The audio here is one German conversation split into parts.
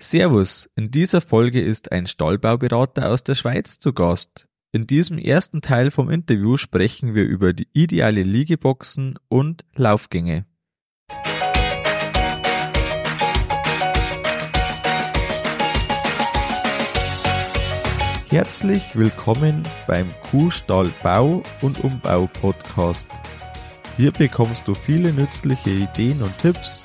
Servus, in dieser Folge ist ein Stallbauberater aus der Schweiz zu Gast. In diesem ersten Teil vom Interview sprechen wir über die ideale Liegeboxen und Laufgänge. Herzlich willkommen beim Kuhstall Bau und Umbau Podcast. Hier bekommst du viele nützliche Ideen und Tipps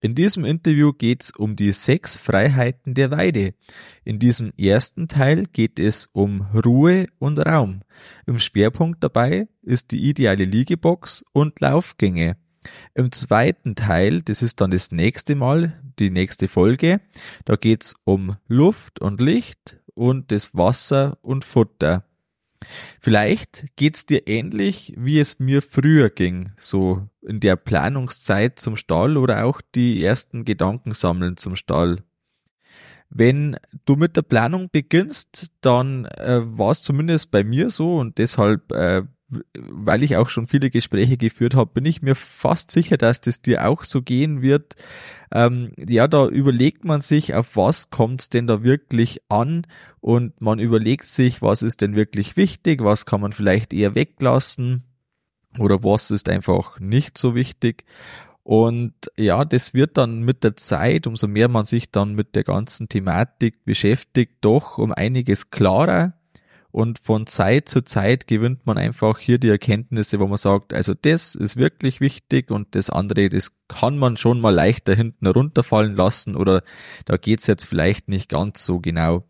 In diesem Interview geht es um die sechs Freiheiten der Weide. In diesem ersten Teil geht es um Ruhe und Raum. Im Schwerpunkt dabei ist die ideale Liegebox und Laufgänge. Im zweiten Teil, das ist dann das nächste Mal, die nächste Folge, da geht es um Luft und Licht und das Wasser und Futter. Vielleicht geht's dir ähnlich, wie es mir früher ging, so in der Planungszeit zum Stall oder auch die ersten Gedanken sammeln zum Stall. Wenn du mit der Planung beginnst, dann äh, war es zumindest bei mir so und deshalb äh, weil ich auch schon viele Gespräche geführt habe, bin ich mir fast sicher, dass das dir auch so gehen wird. Ähm, ja, da überlegt man sich, auf was kommt es denn da wirklich an und man überlegt sich, was ist denn wirklich wichtig, was kann man vielleicht eher weglassen oder was ist einfach nicht so wichtig. Und ja, das wird dann mit der Zeit, umso mehr man sich dann mit der ganzen Thematik beschäftigt, doch um einiges klarer und von Zeit zu Zeit gewinnt man einfach hier die Erkenntnisse, wo man sagt, also das ist wirklich wichtig und das andere, das kann man schon mal leichter hinten runterfallen lassen oder da geht's jetzt vielleicht nicht ganz so genau.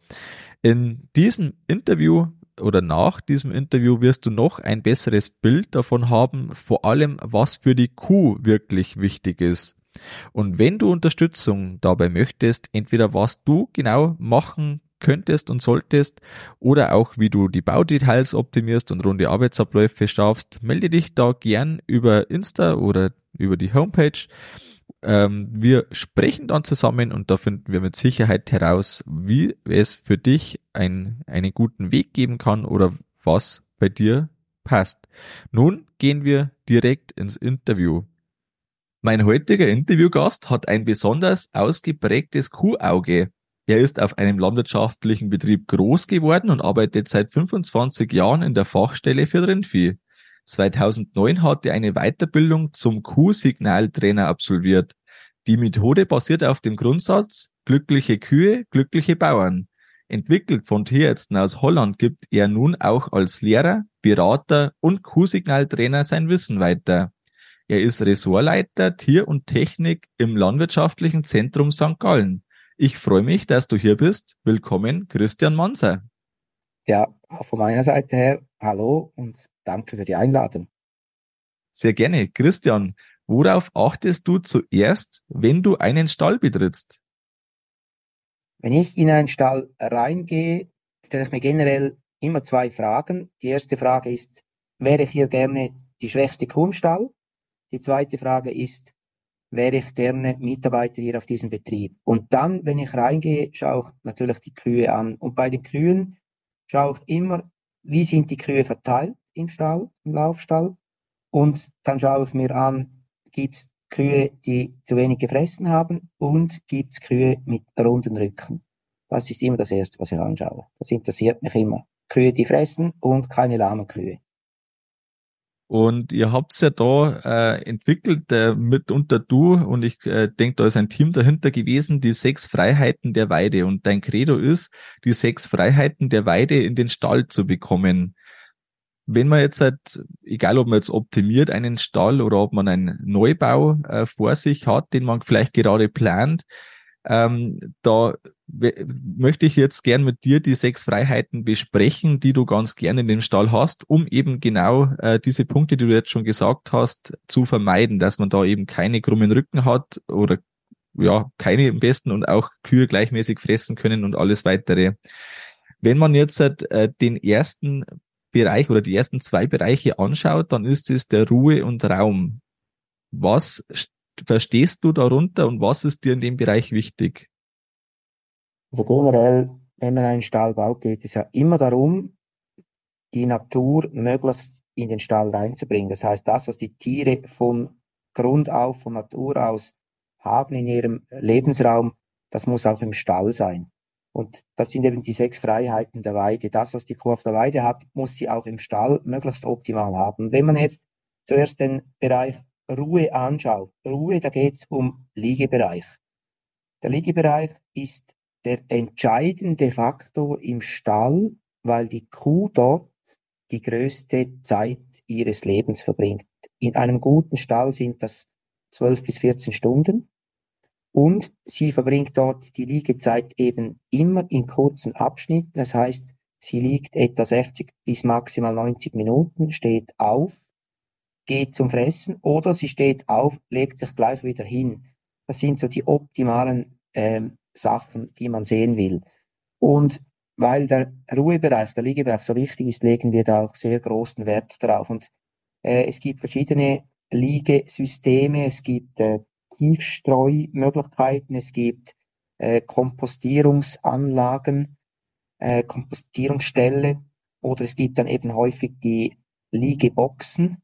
In diesem Interview oder nach diesem Interview wirst du noch ein besseres Bild davon haben, vor allem was für die Kuh wirklich wichtig ist. Und wenn du Unterstützung dabei möchtest, entweder was du genau machen könntest und solltest oder auch wie du die Baudetails optimierst und runde Arbeitsabläufe schaffst, melde dich da gern über Insta oder über die Homepage. Ähm, wir sprechen dann zusammen und da finden wir mit Sicherheit heraus, wie es für dich ein, einen guten Weg geben kann oder was bei dir passt. Nun gehen wir direkt ins Interview. Mein heutiger Interviewgast hat ein besonders ausgeprägtes Kuhauge. Er ist auf einem landwirtschaftlichen Betrieb groß geworden und arbeitet seit 25 Jahren in der Fachstelle für Rindvieh. 2009 hat er eine Weiterbildung zum Kuhsignaltrainer absolviert. Die Methode basiert auf dem Grundsatz glückliche Kühe, glückliche Bauern. Entwickelt von Tierärzten aus Holland gibt er nun auch als Lehrer, Berater und Kuhsignaltrainer sein Wissen weiter. Er ist Ressortleiter Tier und Technik im Landwirtschaftlichen Zentrum St. Gallen. Ich freue mich, dass du hier bist. Willkommen, Christian Manser. Ja, auch von meiner Seite her, hallo und danke für die Einladung. Sehr gerne. Christian, worauf achtest du zuerst, wenn du einen Stall betrittst? Wenn ich in einen Stall reingehe, stelle ich mir generell immer zwei Fragen. Die erste Frage ist, wäre ich hier gerne die schwächste Kuh im Stall? Die zweite Frage ist, wäre ich gerne Mitarbeiter hier auf diesem Betrieb. Und dann, wenn ich reingehe, schaue ich natürlich die Kühe an. Und bei den Kühen schaue ich immer, wie sind die Kühe verteilt im Stall, im Laufstall. Und dann schaue ich mir an, gibt es Kühe, die zu wenig gefressen haben und gibt es Kühe mit runden Rücken. Das ist immer das Erste, was ich anschaue. Das interessiert mich immer. Kühe, die fressen und keine lahmen Kühe. Und ihr habt's ja da äh, entwickelt, äh, mitunter du und ich äh, denke, da ist ein Team dahinter gewesen, die sechs Freiheiten der Weide. Und dein Credo ist, die sechs Freiheiten der Weide in den Stall zu bekommen. Wenn man jetzt halt, egal ob man jetzt optimiert einen Stall oder ob man einen Neubau äh, vor sich hat, den man vielleicht gerade plant, ähm, da möchte ich jetzt gern mit dir die sechs Freiheiten besprechen, die du ganz gerne in dem Stall hast, um eben genau äh, diese Punkte, die du jetzt schon gesagt hast, zu vermeiden, dass man da eben keine krummen Rücken hat oder ja, keine im besten und auch Kühe gleichmäßig fressen können und alles weitere. Wenn man jetzt äh, den ersten Bereich oder die ersten zwei Bereiche anschaut, dann ist es der Ruhe und Raum. Was verstehst du darunter und was ist dir in dem Bereich wichtig? Also generell, wenn man einen Stall baut, geht es ja immer darum, die Natur möglichst in den Stall reinzubringen. Das heißt, das, was die Tiere von Grund auf, von Natur aus haben in ihrem Lebensraum, das muss auch im Stall sein. Und das sind eben die sechs Freiheiten der Weide. Das, was die Kuh auf der Weide hat, muss sie auch im Stall möglichst optimal haben. Wenn man jetzt zuerst den Bereich Ruhe anschaut, Ruhe, da geht es um Liegebereich. Der Liegebereich ist der entscheidende Faktor im Stall, weil die Kuh dort die größte Zeit ihres Lebens verbringt. In einem guten Stall sind das 12 bis 14 Stunden. Und sie verbringt dort die Liegezeit eben immer in kurzen Abschnitten. Das heißt, sie liegt etwa 60 bis maximal 90 Minuten, steht auf, geht zum Fressen oder sie steht auf, legt sich gleich wieder hin. Das sind so die optimalen ähm, Sachen, die man sehen will. Und weil der Ruhebereich, der Liegebereich so wichtig ist, legen wir da auch sehr großen Wert darauf. Und äh, es gibt verschiedene Liegesysteme, es gibt äh, Tiefstreumöglichkeiten, es gibt äh, Kompostierungsanlagen, äh, Kompostierungsställe oder es gibt dann eben häufig die Liegeboxen.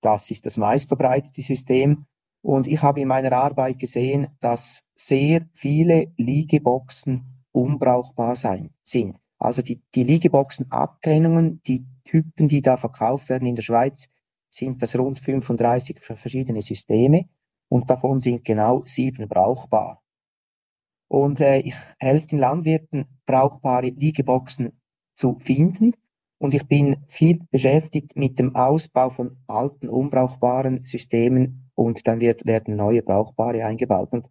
Das ist das meistverbreitete System. Und ich habe in meiner Arbeit gesehen, dass sehr viele Liegeboxen unbrauchbar sein, sind. Also die, die Liegeboxen-Abtrennungen, die Typen, die da verkauft werden in der Schweiz, sind das rund 35 verschiedene Systeme und davon sind genau sieben brauchbar. Und äh, ich helfe den Landwirten, brauchbare Liegeboxen zu finden. Und ich bin viel beschäftigt mit dem Ausbau von alten, unbrauchbaren Systemen und dann wird, werden neue brauchbare eingebaut. Und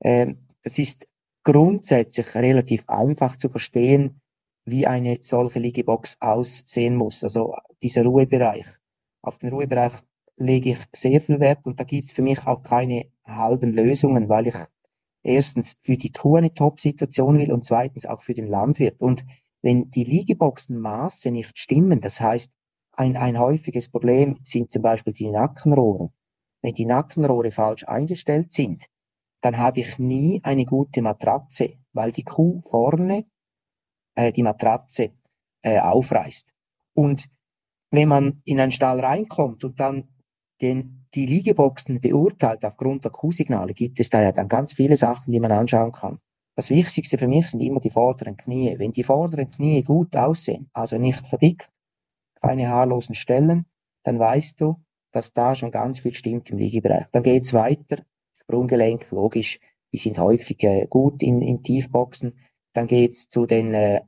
äh, das ist grundsätzlich relativ einfach zu verstehen, wie eine solche Liegebox aussehen muss. Also dieser Ruhebereich. Auf den Ruhebereich lege ich sehr viel Wert und da gibt es für mich auch keine halben Lösungen, weil ich erstens für die Kuh eine Top-Situation will und zweitens auch für den Landwirt. Und wenn die Liegeboxenmaße nicht stimmen, das heißt, ein, ein häufiges Problem sind zum Beispiel die Nackenrohre. Wenn die Nackenrohre falsch eingestellt sind, dann habe ich nie eine gute Matratze, weil die Kuh vorne äh, die Matratze äh, aufreißt. Und wenn man in einen Stall reinkommt und dann den, die Liegeboxen beurteilt aufgrund der Kuhsignale, gibt es da ja dann ganz viele Sachen, die man anschauen kann. Das Wichtigste für mich sind immer die vorderen Knie. Wenn die vorderen Knie gut aussehen, also nicht verdickt, keine haarlosen Stellen, dann weißt du, dass da schon ganz viel stimmt im Liegebereich. Dann geht's weiter. Sprunggelenk, logisch, die sind häufig äh, gut in, in Tiefboxen. Dann geht's zu den äh,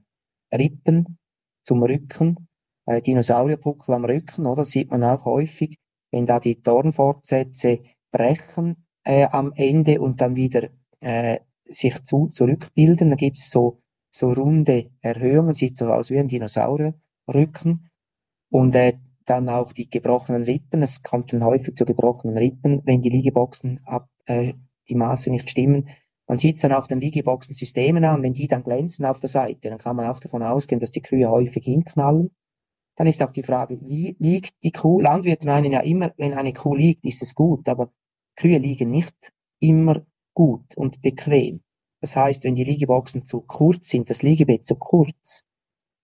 Rippen, zum Rücken, äh, Dinosaurierpuckel am Rücken, oder? Sieht man auch häufig wenn da die Dornfortsätze brechen äh, am Ende und dann wieder äh, sich zu, zurückbilden, dann gibt es so, so runde Erhöhungen, sieht so aus wie ein Dinosaurierrücken und äh, dann auch die gebrochenen Rippen, es kommt dann häufig zu gebrochenen Rippen, wenn die Liegeboxen ab, äh, die Maße nicht stimmen. Man sieht dann auch den Liegeboxen-Systemen an, wenn die dann glänzen auf der Seite, dann kann man auch davon ausgehen, dass die Kühe häufig hinknallen. Dann ist auch die Frage, wie liegt die Kuh? Landwirte meinen ja immer, wenn eine Kuh liegt, ist es gut, aber Kühe liegen nicht immer gut und bequem. Das heißt, wenn die Liegeboxen zu kurz sind, das Liegebett zu kurz,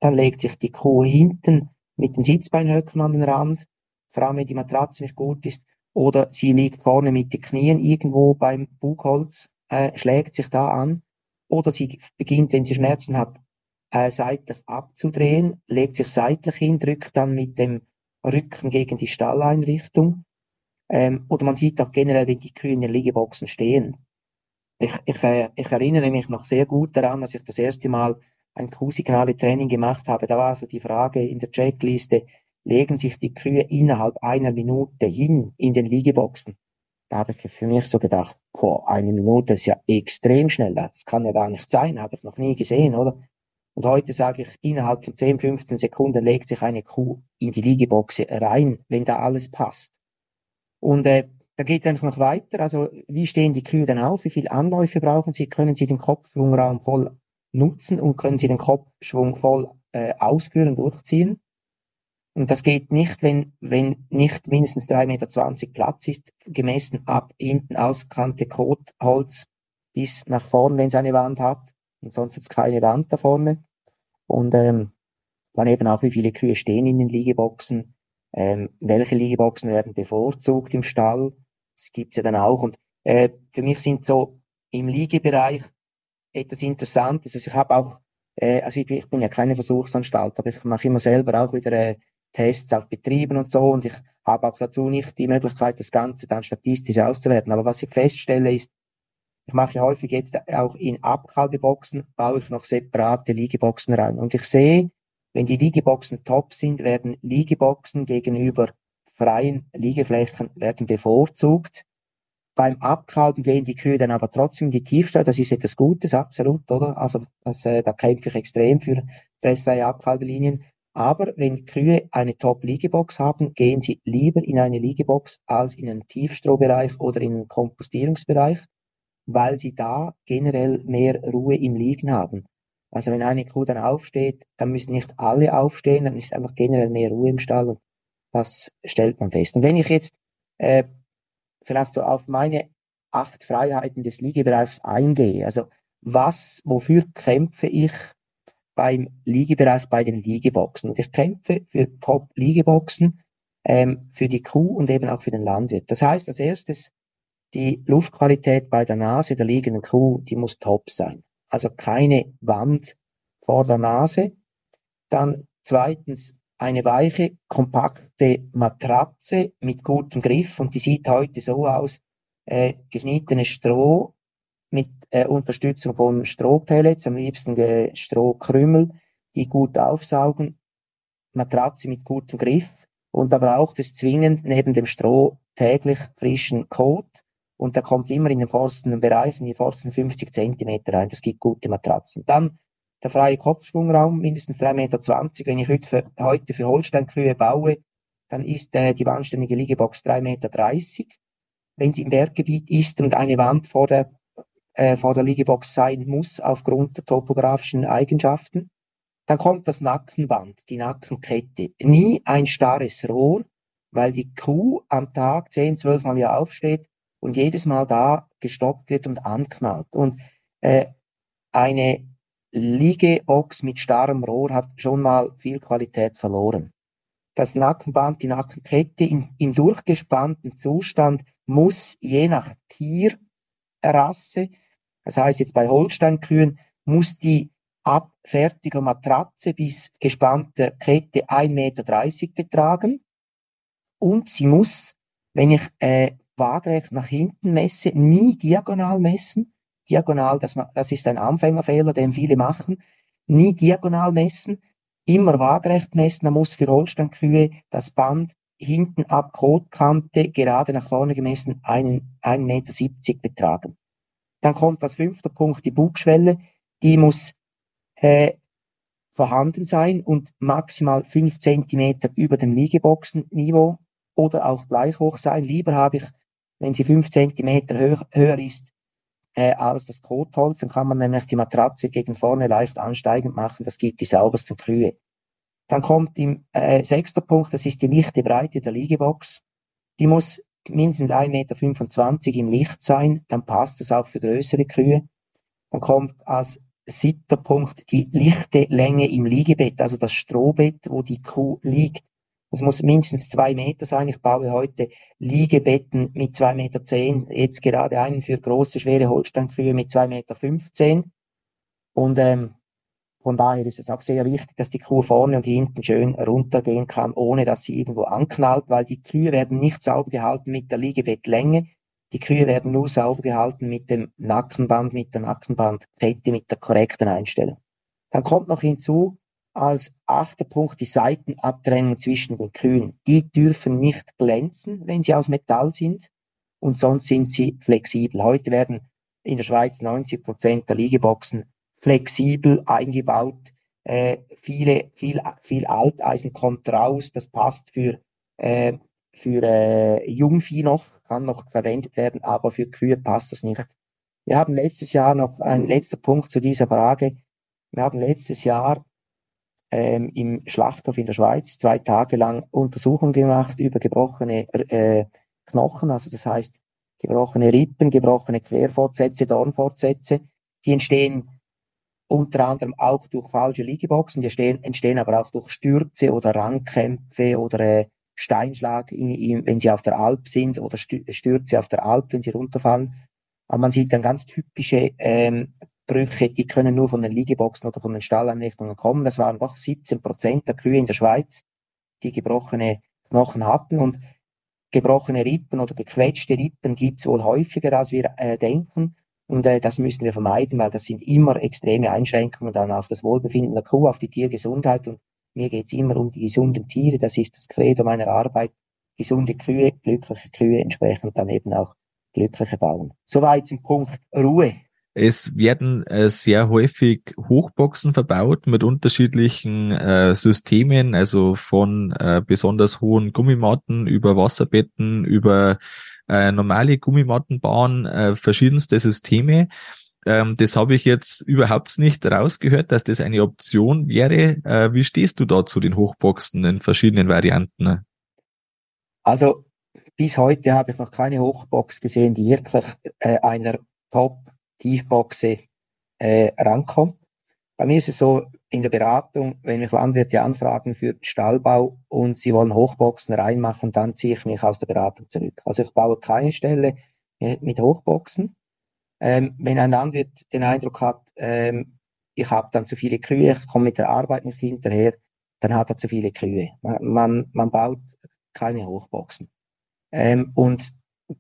dann legt sich die Kuh hinten mit den Sitzbeinhöckern an den Rand, vor allem wenn die Matratze nicht gut ist, oder sie liegt vorne mit den Knien irgendwo beim Bugholz, äh, schlägt sich da an, oder sie beginnt, wenn sie Schmerzen hat, äh, seitlich abzudrehen, legt sich seitlich hin, drückt dann mit dem Rücken gegen die Stalleinrichtung. Ähm, oder man sieht auch generell, wie die Kühe in den Liegeboxen stehen. Ich, ich, äh, ich erinnere mich noch sehr gut daran, als ich das erste Mal ein Kuhsignale-Training gemacht habe. Da war so die Frage in der Checkliste, legen sich die Kühe innerhalb einer Minute hin in den Liegeboxen. Da habe ich für mich so gedacht, boah, eine Minute ist ja extrem schnell. Das kann ja gar nicht sein, habe ich noch nie gesehen, oder? Und heute sage ich, innerhalb von 10, 15 Sekunden legt sich eine Kuh in die Liegebox rein, wenn da alles passt. Und äh, da geht es einfach noch weiter. Also wie stehen die Kühe dann auf? Wie viele Anläufe brauchen sie? Können sie den Kopfschwungraum voll nutzen und können sie den Kopfschwung voll äh, ausführen, durchziehen. Und das geht nicht, wenn, wenn nicht mindestens 3,20 Meter Platz ist, gemessen ab hinten auskante Kotholz bis nach vorn, wenn es eine Wand hat. Und sonst ist keine Wand da vorne. Und ähm, dann eben auch, wie viele Kühe stehen in den Liegeboxen, ähm, welche Liegeboxen werden bevorzugt im Stall. Das gibt's ja dann auch. Und äh, für mich sind so im Liegebereich etwas Interessantes. Also ich habe auch, äh, also ich, ich, bin ja keine Versuchsanstalt, aber ich mache immer selber auch wieder äh, Tests auf Betrieben und so und ich habe auch dazu nicht die Möglichkeit, das Ganze dann statistisch auszuwerten. Aber was ich feststelle ist, ich mache häufig jetzt auch in Abkalbeboxen, baue ich noch separate Liegeboxen rein. Und ich sehe, wenn die Liegeboxen top sind, werden Liegeboxen gegenüber freien Liegeflächen werden bevorzugt. Beim Abkalben gehen die Kühe dann aber trotzdem in die Tiefstall. Das ist etwas Gutes, absolut, oder? Also das, äh, da kämpfe ich extrem für stressfreie Abkalbelinien. Aber wenn Kühe eine Top-Liegebox haben, gehen sie lieber in eine Liegebox als in einen Tiefstrohbereich oder in einen Kompostierungsbereich, weil sie da generell mehr Ruhe im Liegen haben. Also wenn eine Kuh dann aufsteht, dann müssen nicht alle aufstehen, dann ist einfach generell mehr Ruhe im Stall und das stellt man fest. Und wenn ich jetzt äh, vielleicht so auf meine acht Freiheiten des Liegebereichs eingehe. Also was, wofür kämpfe ich beim Liegebereich bei den Liegeboxen? Und ich kämpfe für Top-Liegeboxen ähm, für die Kuh und eben auch für den Landwirt. Das heißt, als erstes, die Luftqualität bei der Nase der liegenden Kuh, die muss top sein. Also keine Wand vor der Nase. Dann zweitens eine weiche, kompakte Matratze mit gutem Griff und die sieht heute so aus, äh, geschnittenes Stroh mit äh, Unterstützung von Strohpellets, am liebsten äh, Strohkrümel, die gut aufsaugen, Matratze mit gutem Griff und da braucht es zwingend neben dem Stroh täglich frischen Kot und der kommt immer in den forstenden Bereichen, die forsten 50 Zentimeter rein, das gibt gute Matratzen. Dann der freie Kopfschwungraum mindestens 3,20 Meter. Wenn ich heute für, heute für Holsteinkühe baue, dann ist äh, die wahnständige Liegebox 3,30 Meter. Wenn sie im Berggebiet ist und eine Wand vor der, äh, vor der Liegebox sein muss, aufgrund der topografischen Eigenschaften, dann kommt das Nackenband, die Nackenkette. Nie ein starres Rohr, weil die Kuh am Tag 10, 12 Mal hier aufsteht und jedes Mal da gestoppt wird und anknallt. Und äh, eine Liegeochs mit starrem Rohr hat schon mal viel Qualität verloren. Das Nackenband, die Nackenkette in, im durchgespannten Zustand muss je nach Tierrasse, das heißt jetzt bei Holsteinkühen, muss die ab fertiger Matratze bis gespannte Kette 1,30 Meter betragen und sie muss, wenn ich äh, waagrecht nach hinten messe, nie diagonal messen, diagonal, das, das ist ein Anfängerfehler, den viele machen, nie diagonal messen, immer waagrecht messen, da muss für Holsteinkühe das Band hinten ab Kotkante gerade nach vorne gemessen 1,70 Meter betragen. Dann kommt als fünfter Punkt die Bugschwelle, die muss äh, vorhanden sein und maximal 5 cm über dem Liegeboxenniveau oder auch gleich hoch sein. Lieber habe ich, wenn sie 5 cm höher, höher ist, äh, als das Kotholz. Dann kann man nämlich die Matratze gegen vorne leicht ansteigend machen. Das gibt die saubersten Kühe. Dann kommt im äh, sechster Punkt, das ist die lichte Breite der Liegebox. Die muss mindestens 1,25 Meter im Licht sein, dann passt es auch für größere Kühe. Dann kommt als siebter Punkt die lichte Länge im Liegebett, also das Strohbett, wo die Kuh liegt. Es muss mindestens zwei Meter sein. Ich baue heute Liegebetten mit zwei Meter, zehn, jetzt gerade einen für große, schwere Holsteinkühe mit zwei Meter. fünfzehn. Und ähm, von daher ist es auch sehr wichtig, dass die Kuh vorne und hinten schön runtergehen kann, ohne dass sie irgendwo anknallt, weil die Kühe werden nicht sauber gehalten mit der Liegebettlänge. Die Kühe werden nur sauber gehalten mit dem Nackenband, mit der Nackenbandkette, mit der korrekten Einstellung. Dann kommt noch hinzu, als achter Punkt die Seitenabtrennung zwischen den Kühen. Die dürfen nicht glänzen, wenn sie aus Metall sind und sonst sind sie flexibel. Heute werden in der Schweiz 90 Prozent der Liegeboxen flexibel eingebaut. Äh, viele, viel, viel Alteisen kommt raus. Das passt für, äh, für äh, Jungvieh noch, kann noch verwendet werden, aber für Kühe passt das nicht. Wir haben letztes Jahr noch ein letzter Punkt zu dieser Frage Wir haben letztes Jahr ähm, im Schlachthof in der Schweiz zwei Tage lang Untersuchungen gemacht über gebrochene äh, Knochen, also das heißt gebrochene Rippen, gebrochene Querfortsätze, Dornfortsätze. Die entstehen unter anderem auch durch falsche Liegeboxen, die entstehen, entstehen aber auch durch Stürze oder Rangkämpfe oder äh, Steinschlag, in, in, wenn sie auf der Alp sind oder Stürze auf der Alp, wenn sie runterfallen. Aber man sieht dann ganz typische ähm, Brüche, die können nur von den Liegeboxen oder von den Stalleinrichtungen kommen. Das waren doch 17 Prozent der Kühe in der Schweiz, die gebrochene Knochen hatten und gebrochene Rippen oder gequetschte Rippen gibt es wohl häufiger, als wir äh, denken. Und äh, das müssen wir vermeiden, weil das sind immer extreme Einschränkungen dann auf das Wohlbefinden der Kuh, auf die Tiergesundheit. Und mir geht es immer um die gesunden Tiere. Das ist das Credo meiner Arbeit. Gesunde Kühe, glückliche Kühe, entsprechend dann eben auch glückliche Bauern. Soweit zum Punkt Ruhe. Es werden äh, sehr häufig Hochboxen verbaut mit unterschiedlichen äh, Systemen, also von äh, besonders hohen Gummimatten über Wasserbetten, über äh, normale Gummimattenbahn, äh, verschiedenste Systeme. Ähm, das habe ich jetzt überhaupt nicht rausgehört, dass das eine Option wäre. Äh, wie stehst du da zu den Hochboxen in verschiedenen Varianten? Also bis heute habe ich noch keine Hochbox gesehen, die wirklich äh, einer Top-Tiefboxe äh, rankommt. Bei mir ist es so, in der Beratung, wenn mich Landwirte anfragen für Stallbau und sie wollen Hochboxen reinmachen, dann ziehe ich mich aus der Beratung zurück. Also ich baue keine Stelle mit Hochboxen. Ähm, wenn ein Landwirt den Eindruck hat, ähm, ich habe dann zu viele Kühe, ich komme mit der Arbeit nicht hinterher, dann hat er zu viele Kühe. Man, man, man baut keine Hochboxen. Ähm, und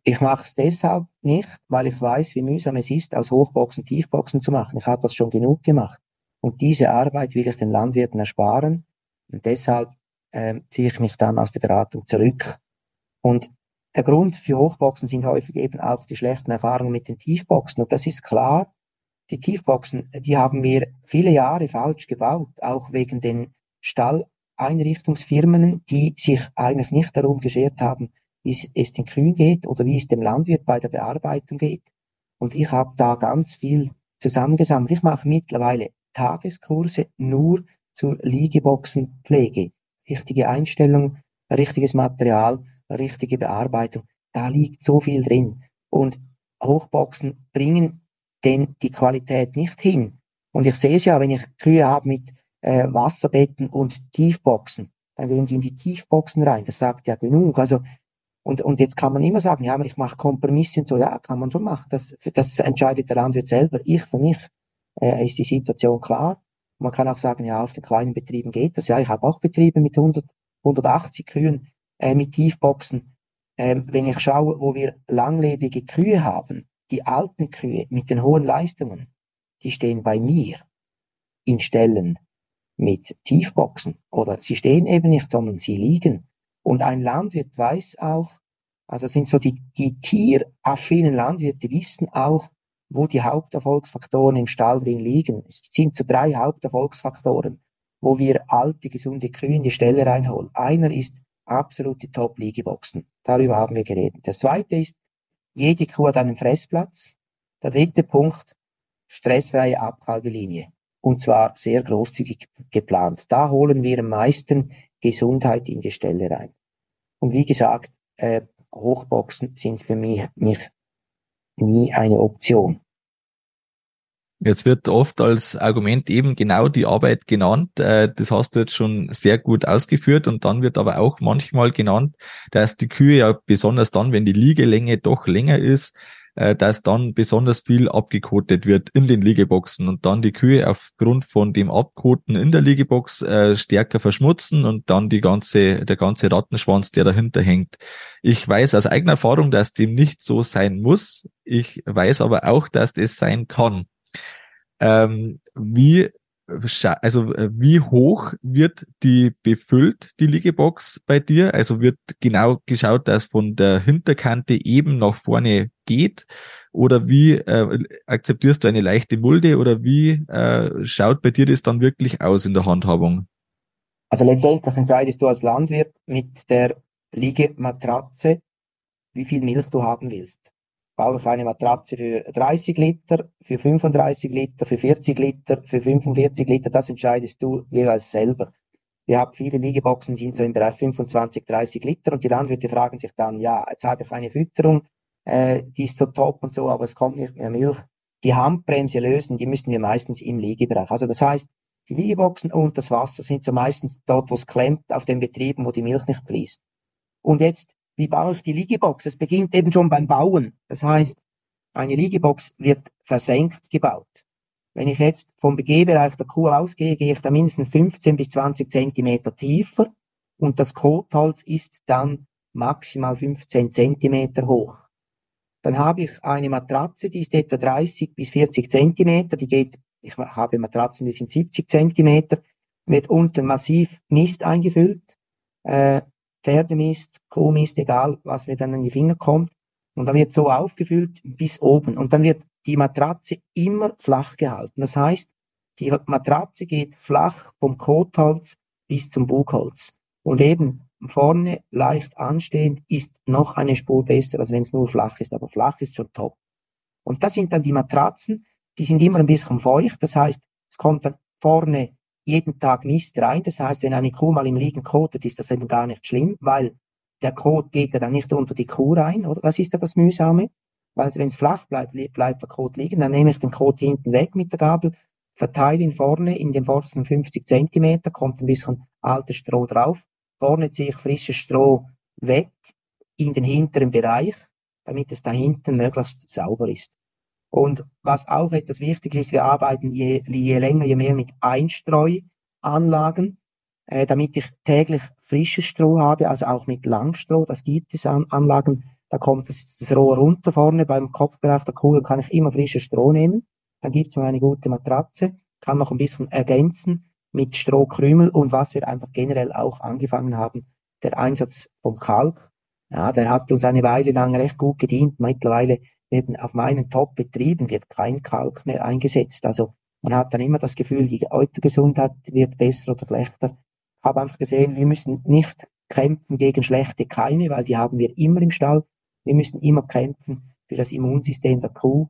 ich mache es deshalb nicht, weil ich weiß, wie mühsam es ist, aus Hochboxen Tiefboxen zu machen. Ich habe das schon genug gemacht. Und diese Arbeit will ich den Landwirten ersparen. Und deshalb ähm, ziehe ich mich dann aus der Beratung zurück. Und der Grund für Hochboxen sind häufig eben auch die schlechten Erfahrungen mit den Tiefboxen. Und das ist klar. Die Tiefboxen, die haben wir viele Jahre falsch gebaut, auch wegen den Stalleinrichtungsfirmen, die sich eigentlich nicht darum geschert haben, wie es den Kühen geht oder wie es dem Landwirt bei der Bearbeitung geht. Und ich habe da ganz viel zusammengesammelt. Ich mache mittlerweile Tageskurse nur zur Liegeboxenpflege. Richtige Einstellung, richtiges Material, richtige Bearbeitung. Da liegt so viel drin. Und Hochboxen bringen denn die Qualität nicht hin. Und ich sehe es ja, wenn ich Kühe habe mit äh, Wasserbetten und Tiefboxen, dann gehen sie in die Tiefboxen rein. Das sagt ja genug. Also und, und jetzt kann man immer sagen, ja, aber ich mache Kompromisse und so, ja, kann man schon machen. Das, das entscheidet der Landwirt selber. Ich für mich äh, ist die Situation klar. Man kann auch sagen, ja, auf den kleinen Betrieben geht das. Ja, ich habe auch Betriebe mit 100, 180 Kühen, äh, mit Tiefboxen. Ähm, wenn ich schaue, wo wir langlebige Kühe haben, die alten Kühe mit den hohen Leistungen, die stehen bei mir in Stellen mit Tiefboxen oder sie stehen eben nicht, sondern sie liegen. Und ein Landwirt weiß auch, also sind so die, die tieraffinen Landwirte wissen auch, wo die Haupterfolgsfaktoren im Stall drin liegen. Es sind so drei Haupterfolgsfaktoren, wo wir alte, gesunde Kühe in die Stelle reinholen. Einer ist absolute Top-Liegeboxen. Darüber haben wir geredet. Der zweite ist, jede Kuh hat einen Fressplatz. Der dritte Punkt, stressfreie Abkalbelinie. Und zwar sehr großzügig geplant. Da holen wir am meisten Gesundheit in die Stelle rein. Und wie gesagt, äh, Hochboxen sind für mich, mich nie eine Option. Jetzt wird oft als Argument eben genau die Arbeit genannt. Äh, das hast du jetzt schon sehr gut ausgeführt. Und dann wird aber auch manchmal genannt, dass die Kühe ja besonders dann, wenn die Liegelänge doch länger ist, äh, dass dann besonders viel abgekotet wird in den Liegeboxen und dann die Kühe aufgrund von dem Abkoten in der Liegebox äh, stärker verschmutzen und dann die ganze, der ganze Rattenschwanz, der dahinter hängt. Ich weiß aus eigener Erfahrung, dass dem nicht so sein muss. Ich weiß aber auch, dass das sein kann. Ähm, wie also äh, wie hoch wird die befüllt, die Liegebox bei dir? Also wird genau geschaut, dass von der Hinterkante eben nach vorne geht? Oder wie äh, akzeptierst du eine leichte Mulde oder wie äh, schaut bei dir das dann wirklich aus in der Handhabung? Also letztendlich entscheidest du als Landwirt mit der Liegematratze, wie viel Milch du haben willst. Baue ich eine Matratze für 30 Liter, für 35 Liter, für 40 Liter, für 45 Liter, das entscheidest du jeweils selber. Wir haben viele Liegeboxen, sind so im Bereich 25, 30 Liter und die Landwirte fragen sich dann, ja, jetzt habe ich eine Fütterung, äh, die ist so top und so, aber es kommt nicht mehr Milch. Die Handbremse lösen, die müssen wir meistens im Liegebereich. Also das heißt, die Liegeboxen und das Wasser sind so meistens dort, wo es klemmt, auf den Betrieben, wo die Milch nicht fließt. Und jetzt, wie baue ich die Liegebox? Es beginnt eben schon beim Bauen. Das heißt, eine Liegebox wird versenkt gebaut. Wenn ich jetzt vom Begehbereich der Kuh ausgehe, gehe ich da mindestens 15 bis 20 Zentimeter tiefer und das Kotholz ist dann maximal 15 Zentimeter hoch. Dann habe ich eine Matratze, die ist etwa 30 bis 40 Zentimeter, die geht, ich habe Matratzen, die sind 70 Zentimeter, wird unten massiv Mist eingefüllt, äh, Pferdemist, Kuhmist, egal, was mir dann an die Finger kommt. Und dann wird so aufgefüllt bis oben. Und dann wird die Matratze immer flach gehalten. Das heißt, die Matratze geht flach vom Kotholz bis zum Bugholz. Und eben vorne leicht anstehend ist noch eine Spur besser, als wenn es nur flach ist. Aber flach ist schon top. Und das sind dann die Matratzen, die sind immer ein bisschen feucht. Das heißt, es kommt dann vorne jeden Tag Mist rein. Das heißt, wenn eine Kuh mal im Liegen kotet, ist das eben gar nicht schlimm, weil der Kot geht ja dann nicht unter die Kuh rein, oder? Das ist ja das Mühsame. Weil wenn es flach bleibt, bleibt der Kot liegen. Dann nehme ich den Kot hinten weg mit der Gabel, verteile ihn vorne in den vordersten 50 Zentimeter, kommt ein bisschen altes Stroh drauf. Vorne ziehe ich frisches Stroh weg in den hinteren Bereich, damit es da hinten möglichst sauber ist. Und was auch etwas wichtig ist, wir arbeiten je, je länger, je mehr mit Einstreuanlagen, äh, damit ich täglich frisches Stroh habe, also auch mit Langstroh. Das gibt es an Anlagen, da kommt das, das Rohr runter vorne beim Kopfbereich der Kugel, kann ich immer frisches Stroh nehmen. Dann gibt es mir eine gute Matratze, kann noch ein bisschen ergänzen mit Strohkrümel und was wir einfach generell auch angefangen haben, der Einsatz vom Kalk. Ja, der hat uns eine Weile lang recht gut gedient. Mittlerweile werden auf meinen Top-Betrieben wird kein Kalk mehr eingesetzt. Also man hat dann immer das Gefühl, die Autogesundheit wird besser oder schlechter. Ich habe einfach gesehen, wir müssen nicht kämpfen gegen schlechte Keime, weil die haben wir immer im Stall. Wir müssen immer kämpfen für das Immunsystem der Kuh,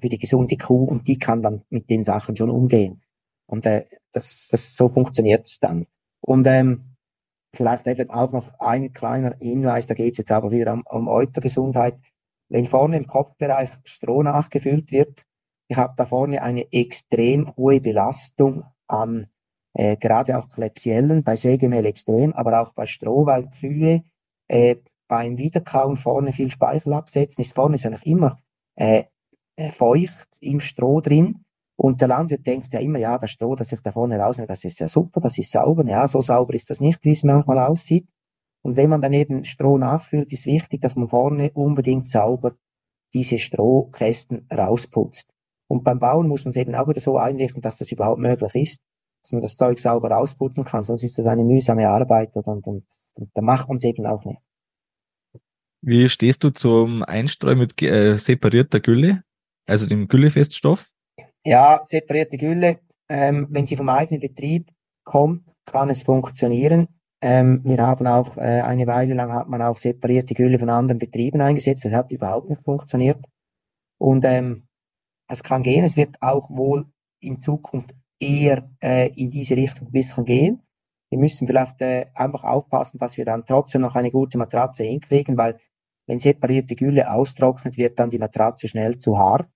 für die gesunde Kuh und die kann dann mit den Sachen schon umgehen. Und äh, das, das, so funktioniert es dann. Und ähm, vielleicht auch noch ein kleiner Hinweis, da geht es jetzt aber wieder um, um Eutergesundheit. Wenn vorne im Kopfbereich Stroh nachgefüllt wird, ich habe da vorne eine extrem hohe Belastung an äh, gerade auch Klebsiellen, bei Sägemehl extrem, aber auch bei Stroh, weil Kühe äh, beim Wiederkauen vorne viel Speichel absetzen, ist vorne ist eigentlich immer äh, äh, feucht im Stroh drin. Und der Landwirt denkt ja immer, ja, das Stroh, das ich da vorne rausnehme, das ist ja super, das ist sauber. Ja, so sauber ist das nicht, wie es manchmal aussieht. Und wenn man dann eben Stroh nachfüllt, ist wichtig, dass man vorne unbedingt sauber diese Strohkästen rausputzt. Und beim Bauen muss man es eben auch wieder so einrichten, dass das überhaupt möglich ist, dass man das Zeug sauber rausputzen kann. Sonst ist das eine mühsame Arbeit und, und, und, und da macht man es eben auch nicht. Wie stehst du zum Einstreu mit äh, separierter Gülle, also dem Güllefeststoff? Ja, separierte Gülle, ähm, wenn sie vom eigenen Betrieb kommt, kann es funktionieren. Ähm, wir haben auch äh, eine Weile lang hat man auch separierte Gülle von anderen Betrieben eingesetzt. Das hat überhaupt nicht funktioniert. Und ähm, es kann gehen. Es wird auch wohl in Zukunft eher äh, in diese Richtung ein bisschen gehen. Wir müssen vielleicht äh, einfach aufpassen, dass wir dann trotzdem noch eine gute Matratze hinkriegen, weil wenn separierte Gülle austrocknet, wird dann die Matratze schnell zu hart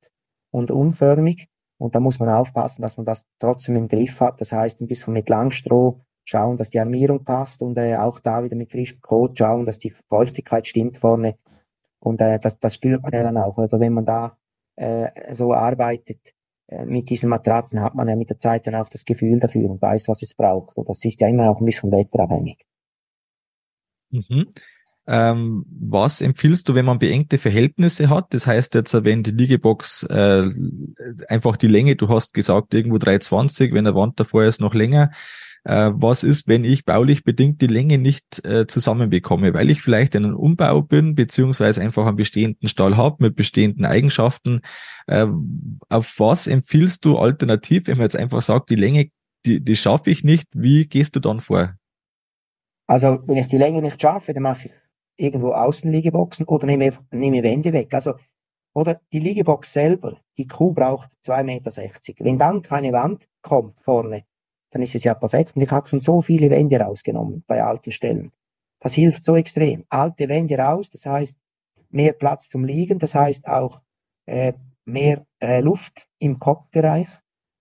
und unförmig. Und da muss man aufpassen, dass man das trotzdem im Griff hat. Das heißt, ein bisschen mit Langstroh schauen, dass die Armierung passt und äh, auch da wieder mit frischem Kot schauen, dass die Feuchtigkeit stimmt vorne. Und äh, das, das spürt man ja dann auch. Oder wenn man da äh, so arbeitet äh, mit diesen Matratzen, hat man ja mit der Zeit dann auch das Gefühl dafür und weiß, was es braucht. Und das ist ja immer auch ein bisschen wetterabhängig. Mhm. Ähm, was empfiehlst du, wenn man beengte Verhältnisse hat? Das heißt jetzt, wenn die Liegebox äh, einfach die Länge, du hast gesagt irgendwo 320, wenn der Wand davor ist noch länger. Äh, was ist, wenn ich baulich bedingt die Länge nicht äh, zusammenbekomme, weil ich vielleicht in einem Umbau bin, beziehungsweise einfach einen bestehenden Stall habe mit bestehenden Eigenschaften? Äh, auf was empfiehlst du alternativ, wenn man jetzt einfach sagt, die Länge, die, die schaffe ich nicht, wie gehst du dann vor? Also, wenn ich die Länge nicht schaffe, dann mache ich irgendwo Außenliegeboxen oder nehme, nehme Wände weg. Also Oder die Liegebox selber, die Kuh braucht 2,60 Meter. Wenn dann keine Wand kommt vorne, dann ist es ja perfekt. Und ich habe schon so viele Wände rausgenommen bei alten Stellen. Das hilft so extrem. Alte Wände raus, das heißt mehr Platz zum Liegen, das heißt auch äh, mehr äh, Luft im Kopfbereich,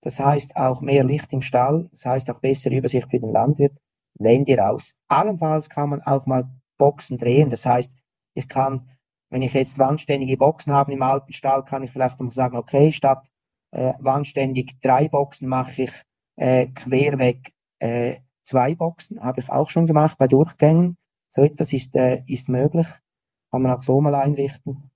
das heißt auch mehr Licht im Stall, das heißt auch bessere Übersicht für den Landwirt. Wände raus. Allenfalls kann man auch mal Boxen drehen, das heißt, ich kann, wenn ich jetzt wandständige Boxen habe im alten Stall, kann ich vielleicht mal sagen, okay, statt äh, wandständig drei Boxen mache ich äh, querweg äh, zwei Boxen, habe ich auch schon gemacht bei Durchgängen. So etwas ist, äh, ist möglich, kann man auch so mal einrichten.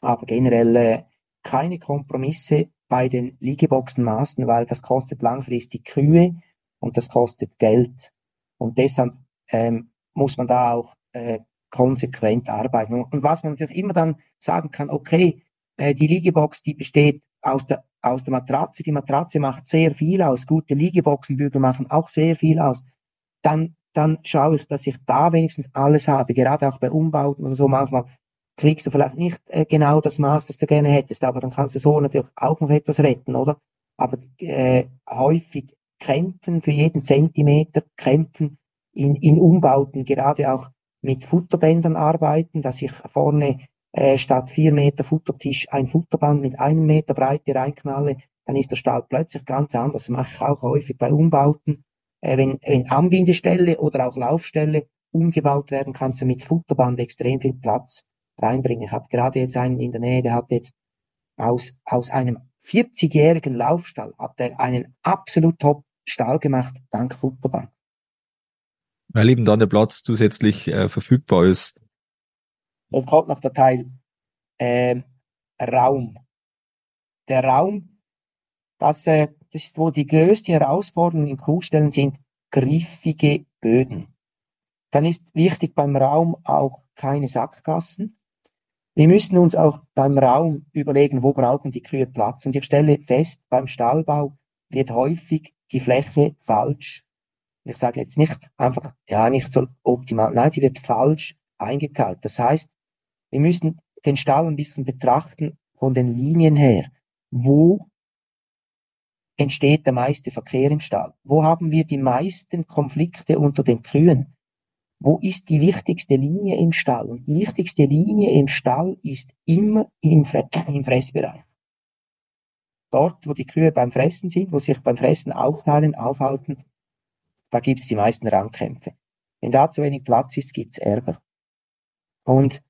Aber generell äh, keine Kompromisse bei den Liegeboxenmaßen, weil das kostet langfristig Kühe und das kostet Geld. Und deshalb ähm, muss man da auch äh, konsequent arbeiten. Und was man natürlich immer dann sagen kann, okay, äh, die Liegebox, die besteht aus der, aus der Matratze, die Matratze macht sehr viel aus, gute Liegeboxenbügel machen auch sehr viel aus, dann, dann schaue ich, dass ich da wenigstens alles habe, gerade auch bei Umbauten oder so manchmal kriegst du vielleicht nicht äh, genau das Maß, das du gerne hättest, aber dann kannst du so natürlich auch noch etwas retten, oder? Aber äh, häufig kämpfen für jeden Zentimeter, kämpfen in, in Umbauten, gerade auch mit Futterbändern arbeiten, dass ich vorne äh, statt vier Meter Futtertisch ein Futterband mit einem Meter Breite reinknalle, dann ist der Stall plötzlich ganz anders. Das mache ich auch häufig bei Umbauten. Äh, wenn, wenn Anbindestelle oder auch Laufstelle umgebaut werden, kannst du mit Futterband extrem viel Platz reinbringen. Ich habe gerade jetzt einen in der Nähe, der hat jetzt aus, aus einem 40-jährigen Laufstall hat er einen absolut top Stall gemacht, dank Futterband. Weil eben dann der Platz zusätzlich äh, verfügbar ist. Jetzt kommt noch der Teil äh, Raum. Der Raum, das, äh, das ist, wo die größte Herausforderung in Kuhstellen sind, griffige Böden. Dann ist wichtig beim Raum auch keine Sackgassen. Wir müssen uns auch beim Raum überlegen, wo brauchen die Kühe Platz. Und ich stelle fest, beim Stallbau wird häufig die Fläche falsch. Ich sage jetzt nicht einfach, ja, nicht so optimal. Nein, sie wird falsch eingekauft. Das heißt, wir müssen den Stall ein bisschen betrachten von den Linien her. Wo entsteht der meiste Verkehr im Stall? Wo haben wir die meisten Konflikte unter den Kühen? Wo ist die wichtigste Linie im Stall? Und die wichtigste Linie im Stall ist immer im, Fre im Fressbereich. Dort, wo die Kühe beim Fressen sind, wo sich beim Fressen aufteilen, aufhalten, da gibt es die meisten Rangkämpfe. Wenn da zu wenig Platz ist, gibt es Ärger. Und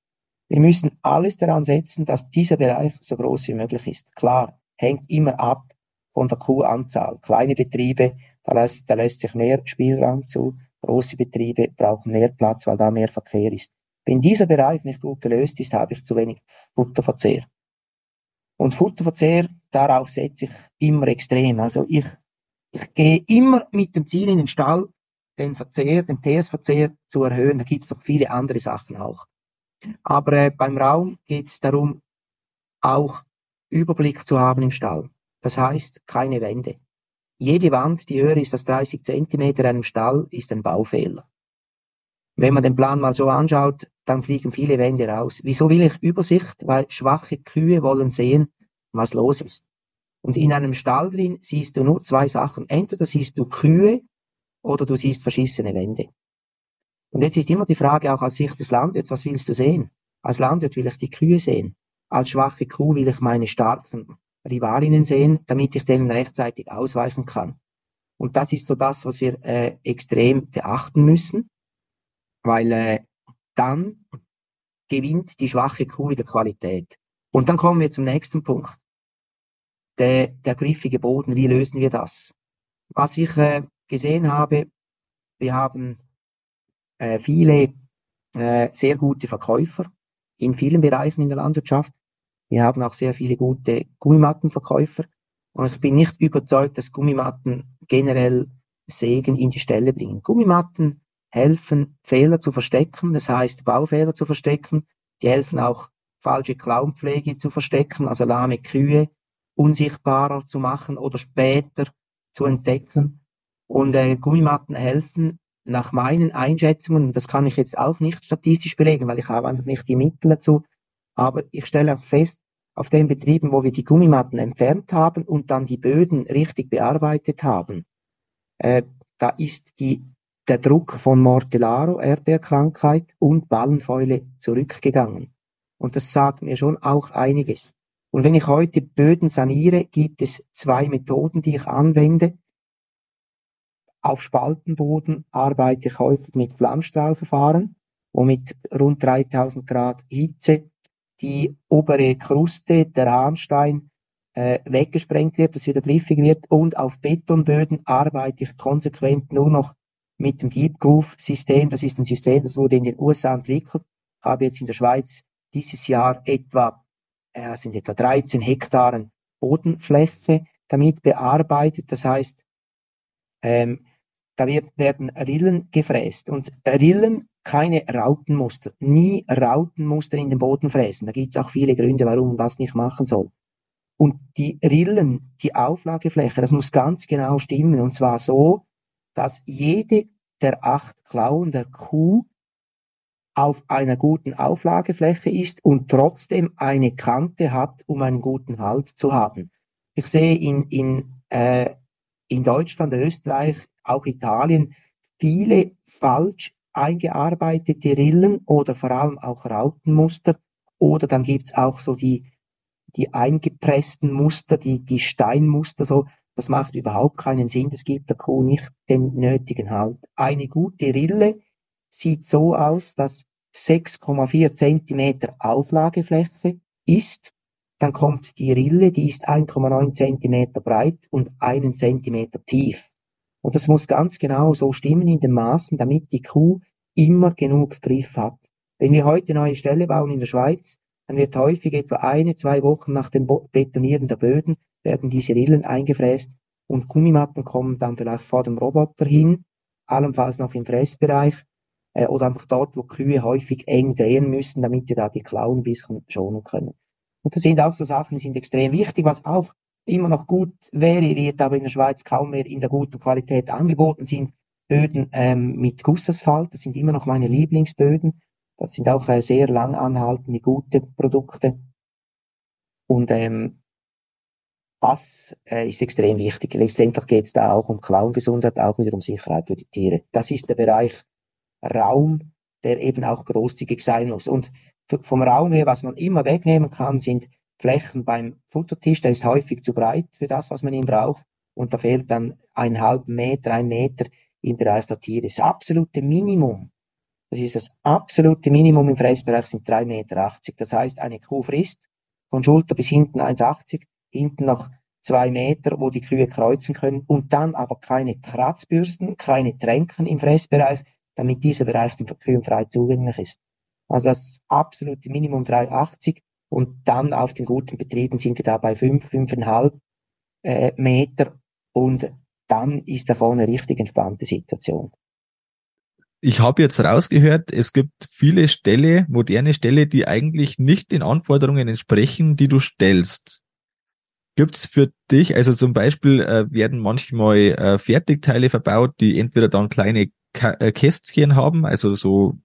wir müssen alles daran setzen, dass dieser Bereich so groß wie möglich ist. Klar, hängt immer ab von der Kuhanzahl. Kleine Betriebe, da lässt, da lässt sich mehr Spielraum zu. Große Betriebe brauchen mehr Platz, weil da mehr Verkehr ist. Wenn dieser Bereich nicht gut gelöst ist, habe ich zu wenig Futterverzehr. Und Futterverzehr, darauf setze ich immer extrem. Also ich, ich gehe immer mit dem Ziel in den Stall, den Verzehr, den TS-Verzehr zu erhöhen. Da gibt es noch viele andere Sachen auch. Aber äh, beim Raum geht es darum, auch Überblick zu haben im Stall. Das heißt, keine Wände. Jede Wand, die höher ist als 30 Zentimeter in einem Stall, ist ein Baufehler. Wenn man den Plan mal so anschaut, dann fliegen viele Wände raus. Wieso will ich Übersicht? Weil schwache Kühe wollen sehen, was los ist. Und in einem Stall drin siehst du nur zwei Sachen. Entweder siehst du Kühe oder du siehst verschissene Wände. Und jetzt ist immer die Frage auch aus Sicht des Landwirts, was willst du sehen? Als Landwirt will ich die Kühe sehen. Als schwache Kuh will ich meine starken Rivalinnen sehen, damit ich denen rechtzeitig ausweichen kann. Und das ist so das, was wir äh, extrem beachten müssen, weil äh, dann gewinnt die schwache Kuh wieder Qualität. Und dann kommen wir zum nächsten Punkt. Der, der griffige Boden, wie lösen wir das? Was ich äh, gesehen habe, wir haben viele äh, sehr gute Verkäufer in vielen Bereichen in der Landwirtschaft. Wir haben auch sehr viele gute Gummimattenverkäufer. Und ich bin nicht überzeugt, dass Gummimatten generell Segen in die Stelle bringen. Gummimatten helfen, Fehler zu verstecken, das heißt Baufehler zu verstecken. Die helfen auch, falsche Klauenpflege zu verstecken, also lahme Kühe unsichtbarer zu machen oder später zu entdecken. Und äh, Gummimatten helfen, nach meinen Einschätzungen, das kann ich jetzt auch nicht statistisch belegen, weil ich habe einfach nicht die Mittel dazu, aber ich stelle auch fest, auf den Betrieben, wo wir die Gummimatten entfernt haben und dann die Böden richtig bearbeitet haben, äh, da ist die, der Druck von Mortellaro, Erdbeerkrankheit und Ballenfäule zurückgegangen. Und das sagt mir schon auch einiges. Und wenn ich heute Böden saniere, gibt es zwei Methoden, die ich anwende. Auf Spaltenboden arbeite ich häufig mit Flammstrahlverfahren, wo mit rund 3000 Grad Hitze die obere Kruste, der Harnstein, äh, weggesprengt wird, dass wieder griffig wird. Und auf Betonböden arbeite ich konsequent nur noch mit dem Deep Groove System. Das ist ein System, das wurde in den USA entwickelt. Habe jetzt in der Schweiz dieses Jahr etwa, äh, sind etwa 13 Hektaren Bodenfläche damit bearbeitet. Das heißt, ähm, da wird, werden Rillen gefräst. Und Rillen, keine Rautenmuster. Nie Rautenmuster in den Boden fräsen. Da gibt es auch viele Gründe, warum man das nicht machen soll. Und die Rillen, die Auflagefläche, das muss ganz genau stimmen. Und zwar so, dass jede der acht Klauen der Kuh auf einer guten Auflagefläche ist und trotzdem eine Kante hat, um einen guten Halt zu haben. Ich sehe in, in, äh, in Deutschland, Österreich, auch Italien viele falsch eingearbeitete Rillen oder vor allem auch Rautenmuster. Oder dann gibt's auch so die die eingepressten Muster, die, die Steinmuster, so, das macht überhaupt keinen Sinn. Das gibt der Kuh nicht den nötigen Halt. Eine gute Rille sieht so aus, dass 6,4 Zentimeter Auflagefläche ist. Dann kommt die Rille, die ist 1,9 Zentimeter breit und einen Zentimeter tief. Und das muss ganz genau so stimmen in den Maßen, damit die Kuh immer genug Griff hat. Wenn wir heute neue Ställe bauen in der Schweiz, dann wird häufig etwa eine, zwei Wochen nach dem Betonieren der Böden werden diese Rillen eingefräst und Gummimatten kommen dann vielleicht vor dem Roboter hin, allenfalls noch im Fressbereich äh, oder einfach dort, wo Kühe häufig eng drehen müssen, damit wir da die Klauen ein bisschen schonen können. Und das sind auch so Sachen, die sind extrem wichtig, was auch immer noch gut wäre, wird aber in der Schweiz kaum mehr in der guten Qualität angeboten sind, Böden ähm, mit Gussasphalt, das sind immer noch meine Lieblingsböden, das sind auch äh, sehr lang anhaltende, gute Produkte. Und ähm, das äh, ist extrem wichtig. Letztendlich geht es da auch um Klauengesundheit, auch wieder um Sicherheit für die Tiere. Das ist der Bereich Raum, der eben auch großzügig sein muss. Und vom Raum her, was man immer wegnehmen kann, sind Flächen beim Futtertisch. Der ist häufig zu breit für das, was man ihn braucht. Und da fehlt dann ein halben Meter, ein Meter im Bereich der Tiere. Das absolute Minimum das ist das absolute Minimum im Fressbereich sind 3,80 Meter. Das heißt, eine Kuh frisst von Schulter bis hinten 1,80, hinten noch zwei Meter, wo die Kühe kreuzen können und dann aber keine Kratzbürsten, keine Tränken im Fressbereich, damit dieser Bereich den Kühen frei zugänglich ist. Also das absolute Minimum 3,80 und dann auf den guten Betrieben sind wir da bei 5, 5,5 äh, Meter und dann ist da vorne eine richtig entspannte Situation ich habe jetzt rausgehört, es gibt viele Ställe, moderne Ställe, die eigentlich nicht den Anforderungen entsprechen, die du stellst. Gibt's für dich, also zum Beispiel äh, werden manchmal äh, Fertigteile verbaut, die entweder dann kleine Ka äh, Kästchen haben, also so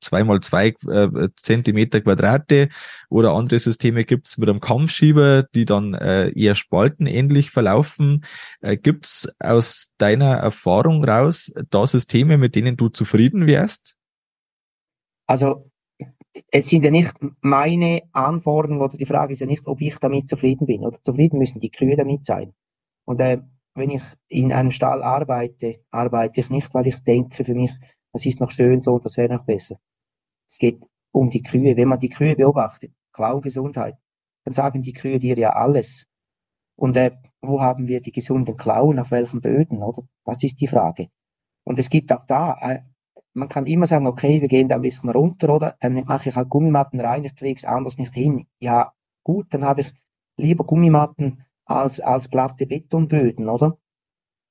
zweimal zwei äh, Zentimeter Quadrate oder andere Systeme gibt's mit einem Kammschieber, die dann äh, eher spaltenähnlich verlaufen. Äh, gibt's aus deiner Erfahrung raus da Systeme, mit denen du zufrieden wärst? Also es sind ja nicht meine Anforderungen oder die Frage ist ja nicht, ob ich damit zufrieden bin oder zufrieden müssen die Kühe damit sein. Und äh, wenn ich in einem Stall arbeite, arbeite ich nicht, weil ich denke für mich, das ist noch schön so, das wäre noch besser. Es geht um die Kühe. Wenn man die Kühe beobachtet, Klauengesundheit, dann sagen die Kühe dir ja alles. Und äh, wo haben wir die gesunden Klauen, auf welchen Böden, oder? Das ist die Frage. Und es gibt auch da, äh, man kann immer sagen, okay, wir gehen da ein bisschen runter, oder? Dann mache ich halt Gummimatten rein, ich kriege es anders nicht hin. Ja, gut, dann habe ich lieber Gummimatten als, als glatte Betonböden, oder?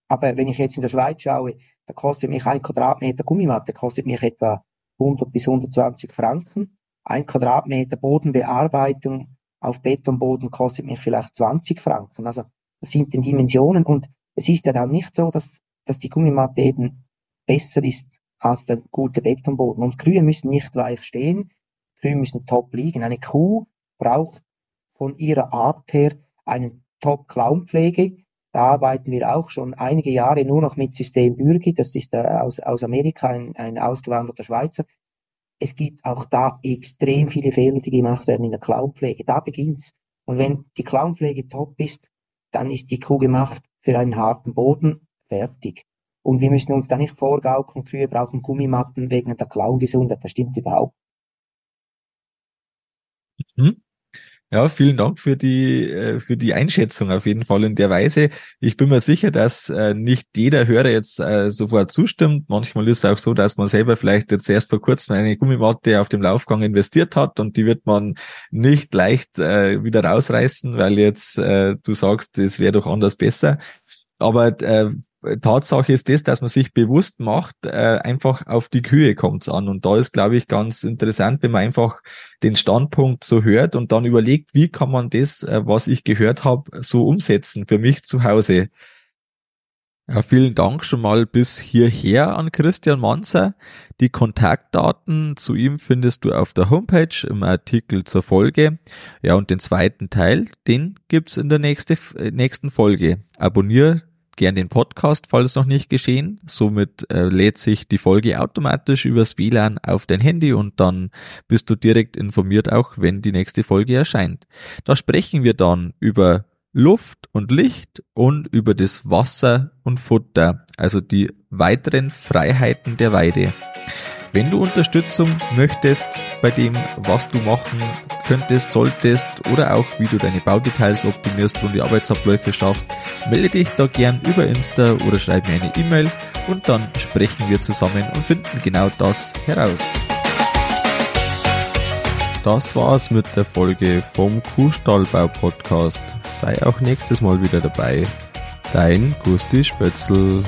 Aber wenn ich jetzt in der Schweiz schaue, da kostet mich ein Quadratmeter Gummimatte, kostet mich etwa 100 bis 120 Franken. Ein Quadratmeter Bodenbearbeitung auf Betonboden kostet mich vielleicht 20 Franken. Also das sind die Dimensionen und es ist ja dann nicht so, dass, dass die Gummimatte eben besser ist als der gute Betonboden. Und Kühe müssen nicht weich stehen, Kühe müssen top liegen. Eine Kuh braucht von ihrer Art her eine Top-Clown-Pflege. Da arbeiten wir auch schon einige Jahre nur noch mit System Bürgi. Das ist äh, aus, aus Amerika ein, ein ausgewanderter Schweizer. Es gibt auch da extrem viele Fehler, die gemacht werden in der Clownpflege. Da beginnt's. Und wenn die Clownpflege top ist, dann ist die Kuh gemacht für einen harten Boden fertig. Und wir müssen uns da nicht vorgaukeln, Kühe brauchen Gummimatten wegen der Clowngesundheit. Das stimmt überhaupt. Hm? Ja, vielen Dank für die, äh, für die Einschätzung auf jeden Fall in der Weise. Ich bin mir sicher, dass äh, nicht jeder Hörer jetzt äh, sofort zustimmt. Manchmal ist es auch so, dass man selber vielleicht jetzt erst vor kurzem eine Gummimatte auf dem Laufgang investiert hat und die wird man nicht leicht wieder rausreißen, weil jetzt du sagst, es wäre doch anders besser. Aber Tatsache ist das, dass man sich bewusst macht, äh, einfach auf die Kühe kommt's an. Und da ist, glaube ich, ganz interessant, wenn man einfach den Standpunkt so hört und dann überlegt, wie kann man das, äh, was ich gehört habe, so umsetzen für mich zu Hause. Ja, vielen Dank schon mal bis hierher an Christian Manzer. Die Kontaktdaten zu ihm findest du auf der Homepage im Artikel zur Folge. Ja, und den zweiten Teil, den gibt's in der nächste, äh, nächsten Folge. Abonnier gern den Podcast, falls noch nicht geschehen. Somit äh, lädt sich die Folge automatisch übers WLAN auf dein Handy und dann bist du direkt informiert, auch wenn die nächste Folge erscheint. Da sprechen wir dann über Luft und Licht und über das Wasser und Futter, also die weiteren Freiheiten der Weide. Wenn du Unterstützung möchtest bei dem, was du machen könntest, solltest oder auch wie du deine Baudetails optimierst und die Arbeitsabläufe schaffst, melde dich da gern über Insta oder schreib mir eine E-Mail und dann sprechen wir zusammen und finden genau das heraus. Das war's mit der Folge vom Kuhstallbau Podcast. Sei auch nächstes Mal wieder dabei. Dein Gusti Spötzl.